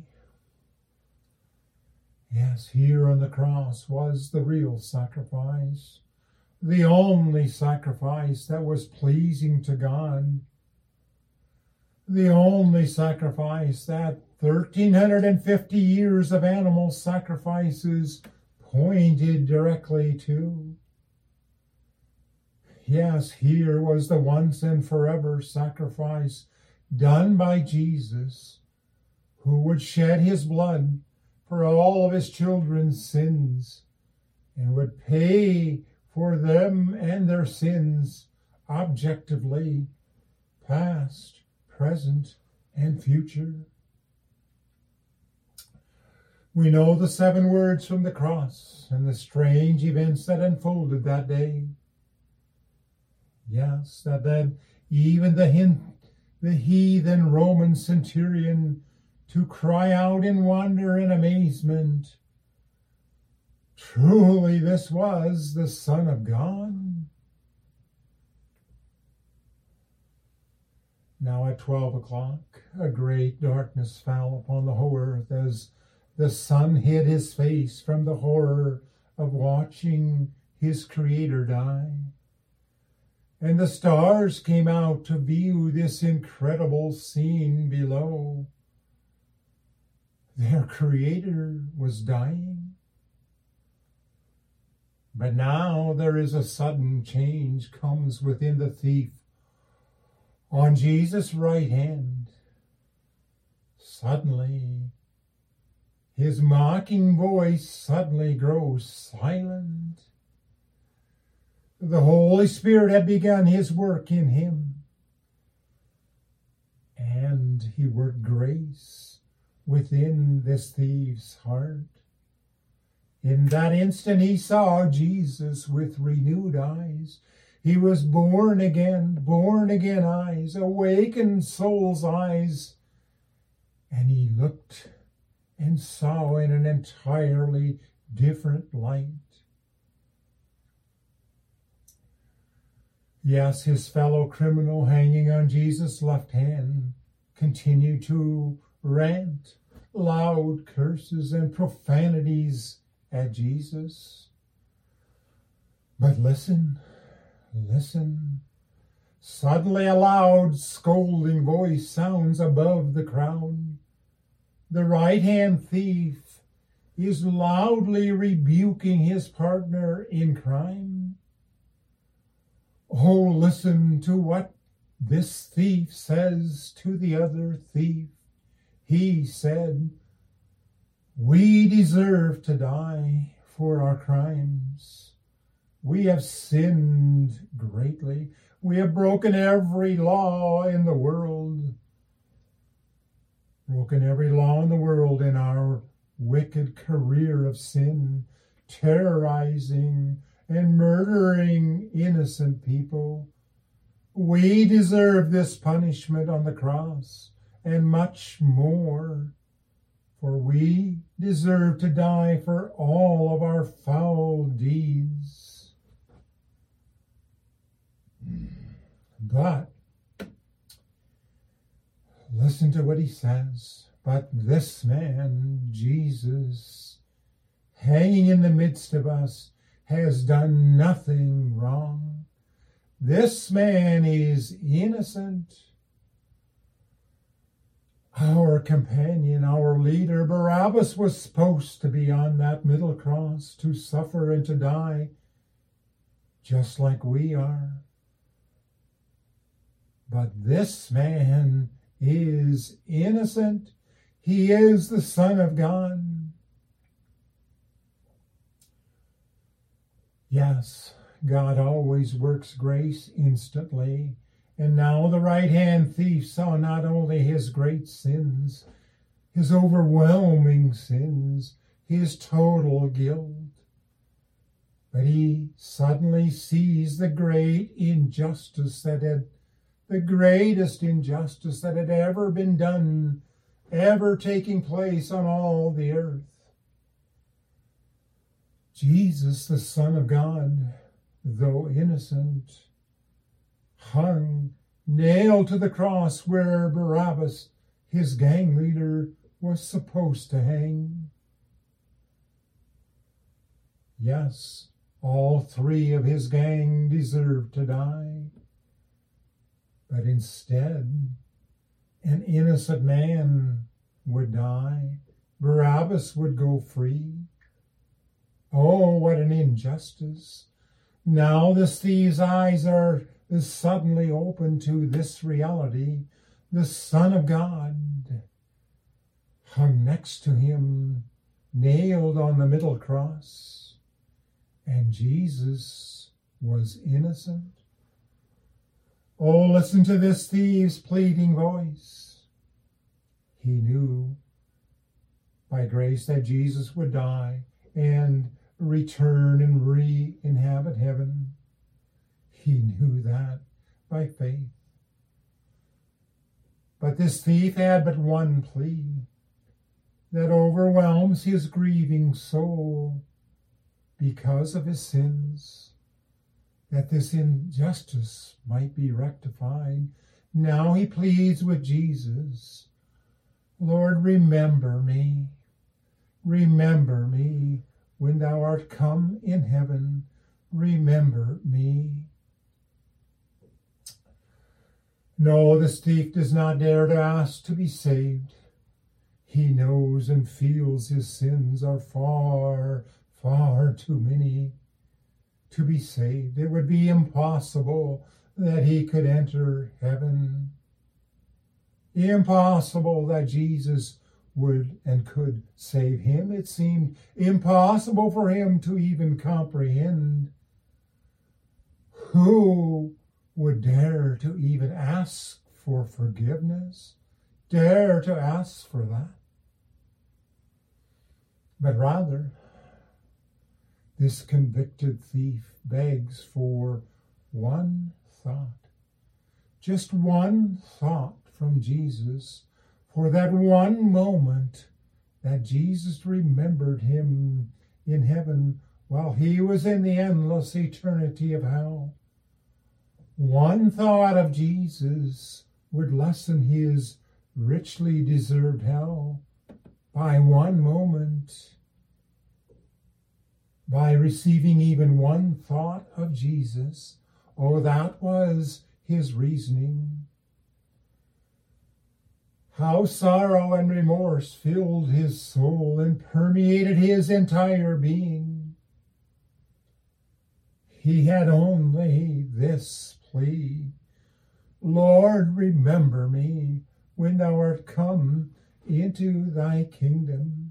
Yes, here on the cross was the real sacrifice, the only sacrifice that was pleasing to God the only sacrifice that 1350 years of animal sacrifices pointed directly to. Yes, here was the once and forever sacrifice done by Jesus, who would shed his blood for all of his children's sins and would pay for them and their sins objectively, past, present, and future. We know the seven words from the cross and the strange events that unfolded that day. Yes, that then even the the heathen Roman centurion to cry out in wonder and amazement, Truly this was the Son of God. Now at twelve o'clock, a great darkness fell upon the whole earth as the sun hid his face from the horror of watching his Creator die. And the stars came out to view this incredible scene below. Their Creator was dying. But now there is a sudden change comes within the thief on Jesus' right hand. Suddenly, his mocking voice suddenly grows silent. The Holy Spirit had begun his work in him, and he worked grace within this thief's heart. In that instant, he saw Jesus with renewed eyes he was born again, born again eyes, awakened soul's eyes. And he looked and saw in an entirely different light. Yes, his fellow criminal hanging on Jesus' left hand continued to rant loud curses and profanities at Jesus. But listen, Listen. Suddenly a loud, scolding voice sounds above the crowd. The right hand thief is loudly rebuking his partner in crime. Oh, listen to what this thief says to the other thief. He said, We deserve to die for our crimes. We have sinned greatly. We have broken every law in the world. Broken every law in the world in our wicked career of sin, terrorizing and murdering innocent people. We deserve this punishment on the cross and much more, for we deserve to die for all of our foul deeds. But listen to what he says. But this man, Jesus, hanging in the midst of us, has done nothing wrong. This man is innocent. Our companion, our leader, Barabbas, was supposed to be on that middle cross to suffer and to die, just like we are. But this man is innocent. He is the Son of God. Yes, God always works grace instantly. And now the right hand thief saw not only his great sins, his overwhelming sins, his total guilt, but he suddenly sees the great injustice that had, the greatest injustice that had ever been done, ever taking place on all the earth. Jesus, the Son of God, though innocent, hung nailed to the cross where Barabbas, his gang leader, was supposed to hang. Yes, all three of his gang deserved to die. But instead, an innocent man would die. Barabbas would go free. Oh, what an injustice. Now the thief's eyes are suddenly open to this reality. The Son of God hung next to him, nailed on the middle cross, and Jesus was innocent. Oh, listen to this thief's pleading voice. He knew by grace that Jesus would die and return and re inhabit heaven. He knew that by faith. But this thief had but one plea that overwhelms his grieving soul because of his sins, that this injustice might be rectified. Now he pleads with Jesus Lord, remember me. Remember me when thou art come in heaven, remember me. No, the thief does not dare to ask to be saved. He knows and feels his sins are far, far too many to be saved. It would be impossible that he could enter heaven. Impossible that Jesus would and could save him. It seemed impossible for him to even comprehend. Who would dare to even ask for forgiveness? Dare to ask for that? But rather, this convicted thief begs for one thought, just one thought from Jesus for that one moment that Jesus remembered him in heaven while he was in the endless eternity of hell. One thought of Jesus would lessen his richly deserved hell by one moment. By receiving even one thought of Jesus, oh, that was his reasoning. How sorrow and remorse filled his soul and permeated his entire being. He had only this plea Lord, remember me when thou art come into thy kingdom.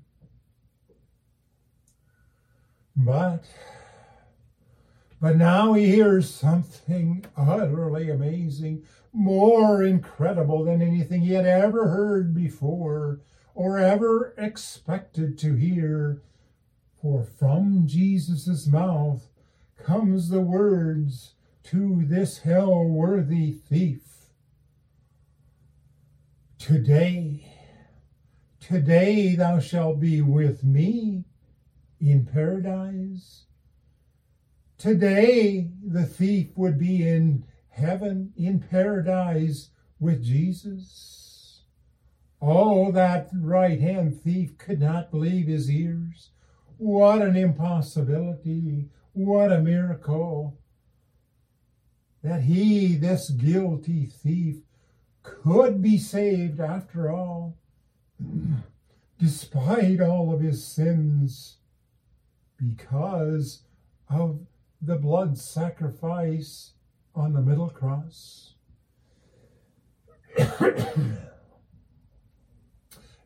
But but now he hears something utterly amazing, more incredible than anything he had ever heard before. or ever expected to hear. For from Jesus' mouth comes the words to this hell worthy thief. Today, today thou shalt be with me in paradise. Today the thief would be in heaven, in paradise with Jesus. Oh, that right hand thief could not believe his ears. What an impossibility. What a miracle. That he, this guilty thief, could be saved after all, despite all of his sins, because of the blood sacrifice on the middle cross.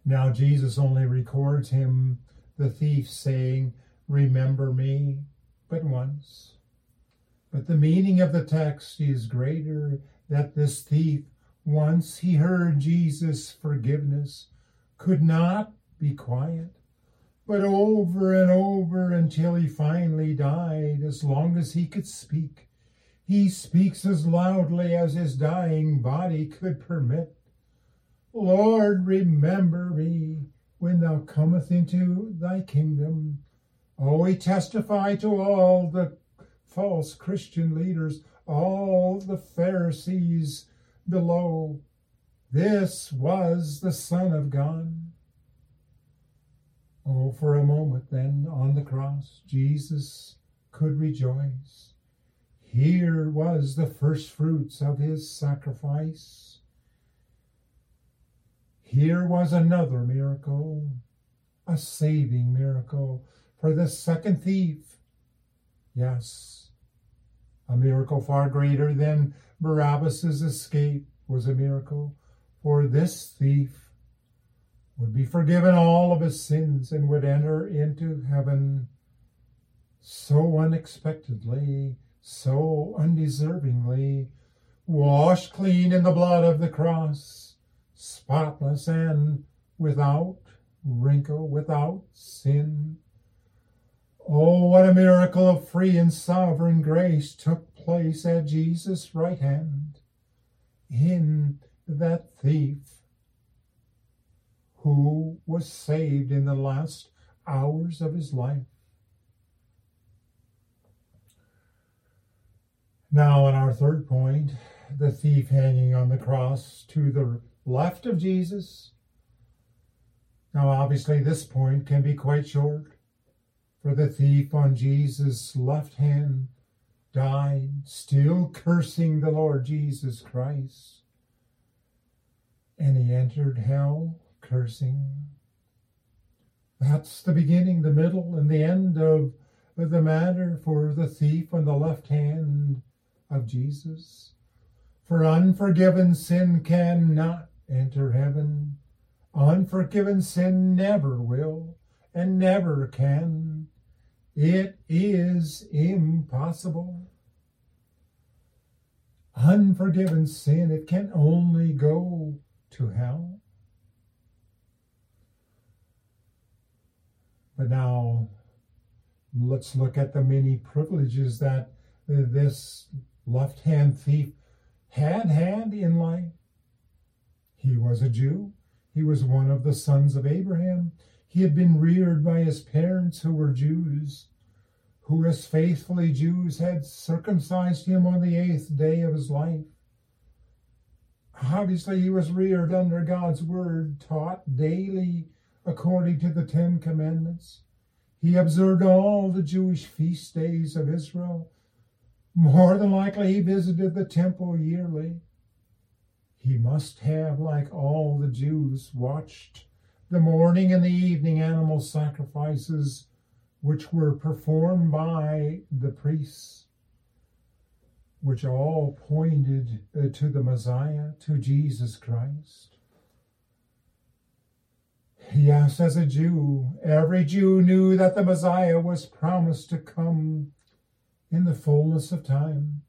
now, Jesus only records him, the thief, saying, Remember me, but once. But the meaning of the text is greater that this thief once he heard Jesus' forgiveness, could not be quiet, but over and over until he finally died, as long as he could speak. He speaks as loudly as his dying body could permit. Lord, remember me when thou comest into thy kingdom. Oh, he testified to all the false Christian leaders, all the Pharisees, below. This was the Son of God. Oh, for a moment then on the cross, Jesus could rejoice. Here was the first fruits of his sacrifice. Here was another miracle, a saving miracle for the second thief. Yes, a miracle far greater than Barabbas's escape was a miracle, for this thief would be forgiven all of his sins and would enter into heaven so unexpectedly, so undeservingly, washed clean in the blood of the cross, spotless and without wrinkle, without sin. Oh, what a miracle of free and sovereign grace took place at Jesus' right hand in that thief who was saved in the last hours of his life. Now, on our third point, the thief hanging on the cross to the left of Jesus. Now, obviously, this point can be quite short, for the thief on Jesus' left hand died, still cursing the Lord Jesus Christ. And he entered hell cursing. That's the beginning, the middle, and the end of the matter for the thief on the left hand of Jesus. For unforgiven sin cannot enter heaven. Unforgiven sin never will and never can. It is impossible. Unforgiven sin, it can only go to hell. But now let's look at the many privileges that uh, this left hand thief had had in life. He was a Jew. He was one of the sons of Abraham. He had been reared by his parents who were Jews, who, as faithfully Jews, had circumcised him on the eighth day of his life. Obviously, he was reared under God's word, taught daily according to the Ten Commandments. He observed all the Jewish feast days of Israel. More than likely, he visited the temple yearly. He must have, like all the Jews, watched the morning and the evening animal sacrifices which were performed by the priests, which all pointed uh, to the Messiah, to Jesus Christ. Yes, as a Jew, every Jew knew that the Messiah was promised to come in the fullness of time.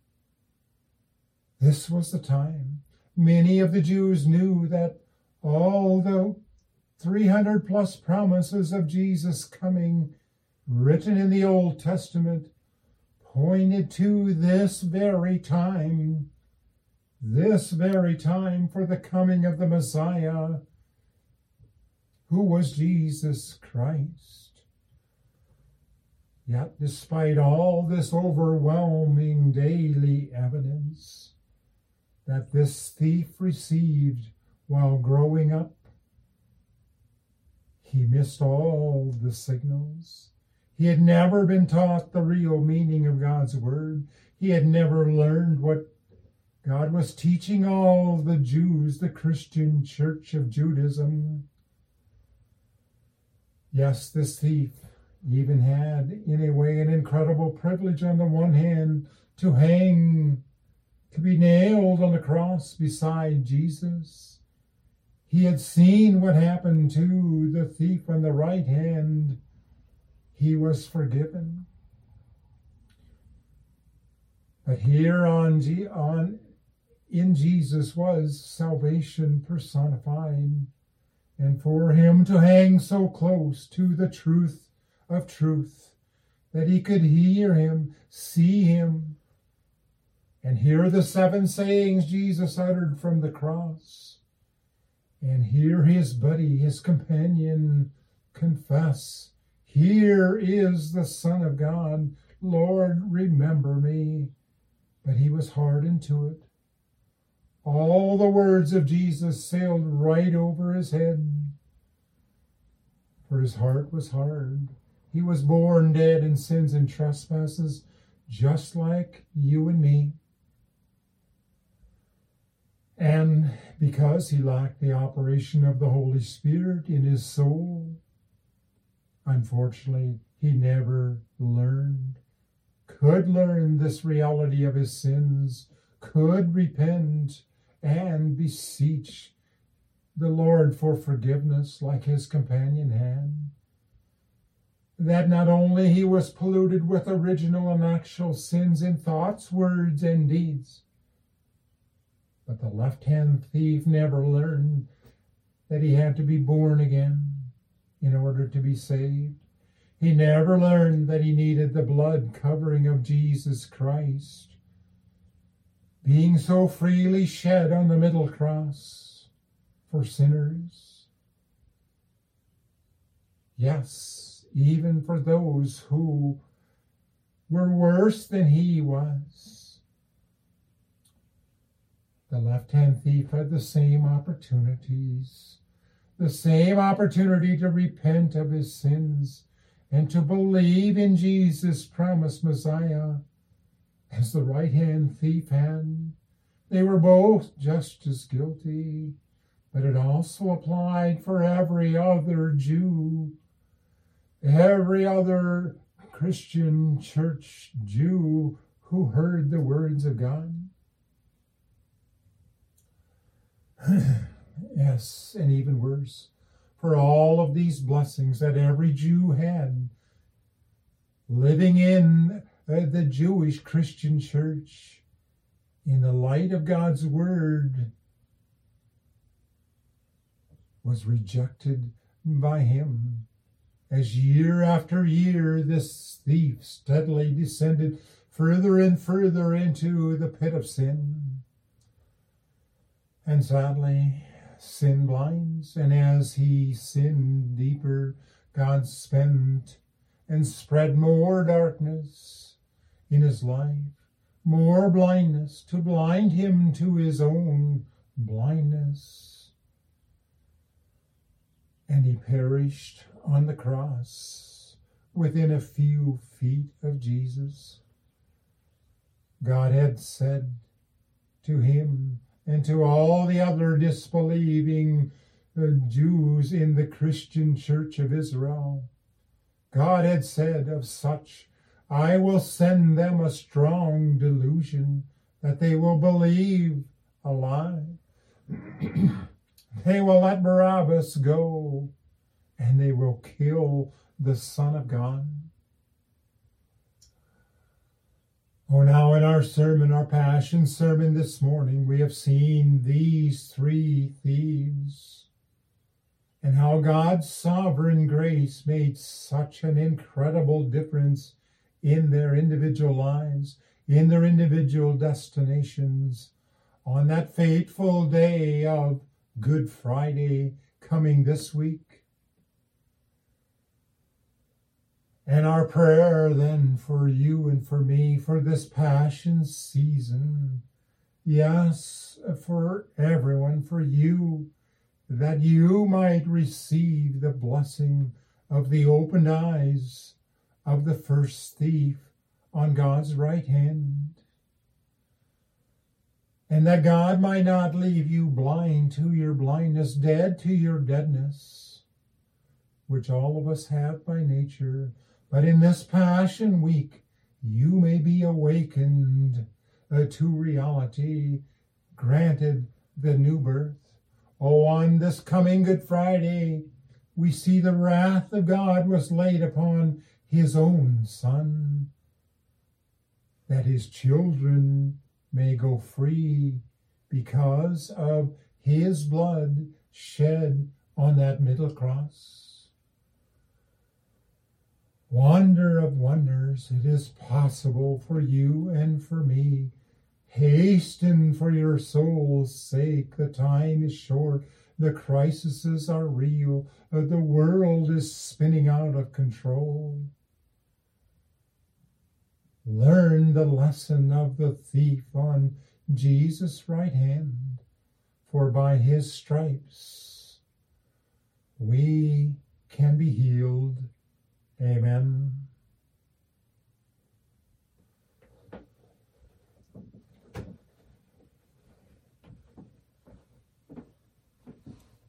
This was the time. Many of the Jews knew that all the 300 plus promises of Jesus coming, written in the Old Testament, pointed to this very time, this very time for the coming of the Messiah, who was Jesus Christ. Yet, despite all this overwhelming daily evidence that this thief received while growing up, he missed all the signals. He had never been taught the real meaning of God's word. He had never learned what God was teaching all the Jews, the Christian church of Judaism. Yes, this thief even had, in a way, an incredible privilege on the one hand to hang, to be nailed on the cross beside Jesus. He had seen what happened to the thief on the right hand. He was forgiven. But here on, on in Jesus was salvation personified. And for him to hang so close to the truth of truth that he could hear him, see him, and hear the seven sayings Jesus uttered from the cross and hear his buddy, his companion, confess, Here is the Son of God. Lord, remember me. But he was hardened to it. All the words of Jesus sailed right over his head, for his heart was hard. He was born dead in sins and trespasses, just like you and me. And because he lacked the operation of the Holy Spirit in his soul, unfortunately, he never learned, could learn this reality of his sins, could repent and beseech the Lord for forgiveness like his companion had. That not only he was polluted with original and actual sins in thoughts, words, and deeds, but the left hand thief never learned that he had to be born again in order to be saved. He never learned that he needed the blood covering of Jesus Christ, being so freely shed on the middle cross for sinners. Yes, even for those who were worse than he was. The left hand thief had the same opportunities, the same opportunity to repent of his sins and to believe in Jesus' promised Messiah as the right hand thief had. They were both just as guilty, but it also applied for every other Jew, every other Christian church Jew who heard the words of God. yes, and even worse, for all of these blessings that every Jew had living in uh, the Jewish Christian church in the light of God's word was rejected by him. As year after year, this thief steadily descended further and further into the pit of sin. And sadly, sin blinds, and as he sinned deeper, God spent and spread more darkness in his life, more blindness to blind him to his own blindness. And he perished on the cross within a few feet of Jesus. God had said to him, and to all the other disbelieving uh, Jews in the Christian church of Israel. God had said of such, I will send them a strong delusion that they will believe a lie. they will let Barabbas go and they will kill the Son of God. Oh, now in our sermon, our Passion sermon this morning, we have seen these three thieves. and how God's sovereign grace made such an incredible difference in their individual lives, in their individual destinations. On that fateful day of Good Friday coming this week. And our prayer then for you and for me for this Passion season. Yes, for everyone, for you that you might receive the blessing of the opened eyes of the first thief on God's right hand. And that God might not leave you blind to your blindness, dead to your deadness, which all of us have by nature. But in this Passion Week, you may be awakened uh, to reality, granted the new birth Oh, on this coming Good Friday, we see the wrath of God was laid upon his own Son, that his children may go free because of his blood shed on that middle cross. Wonder of wonders, it is possible for you and for me Hasten for your soul's sake. The time is short. The crises are real. The world is spinning out of control. Learn the lesson of the thief on Jesus' right hand, for by his stripes we can be healed. Amen.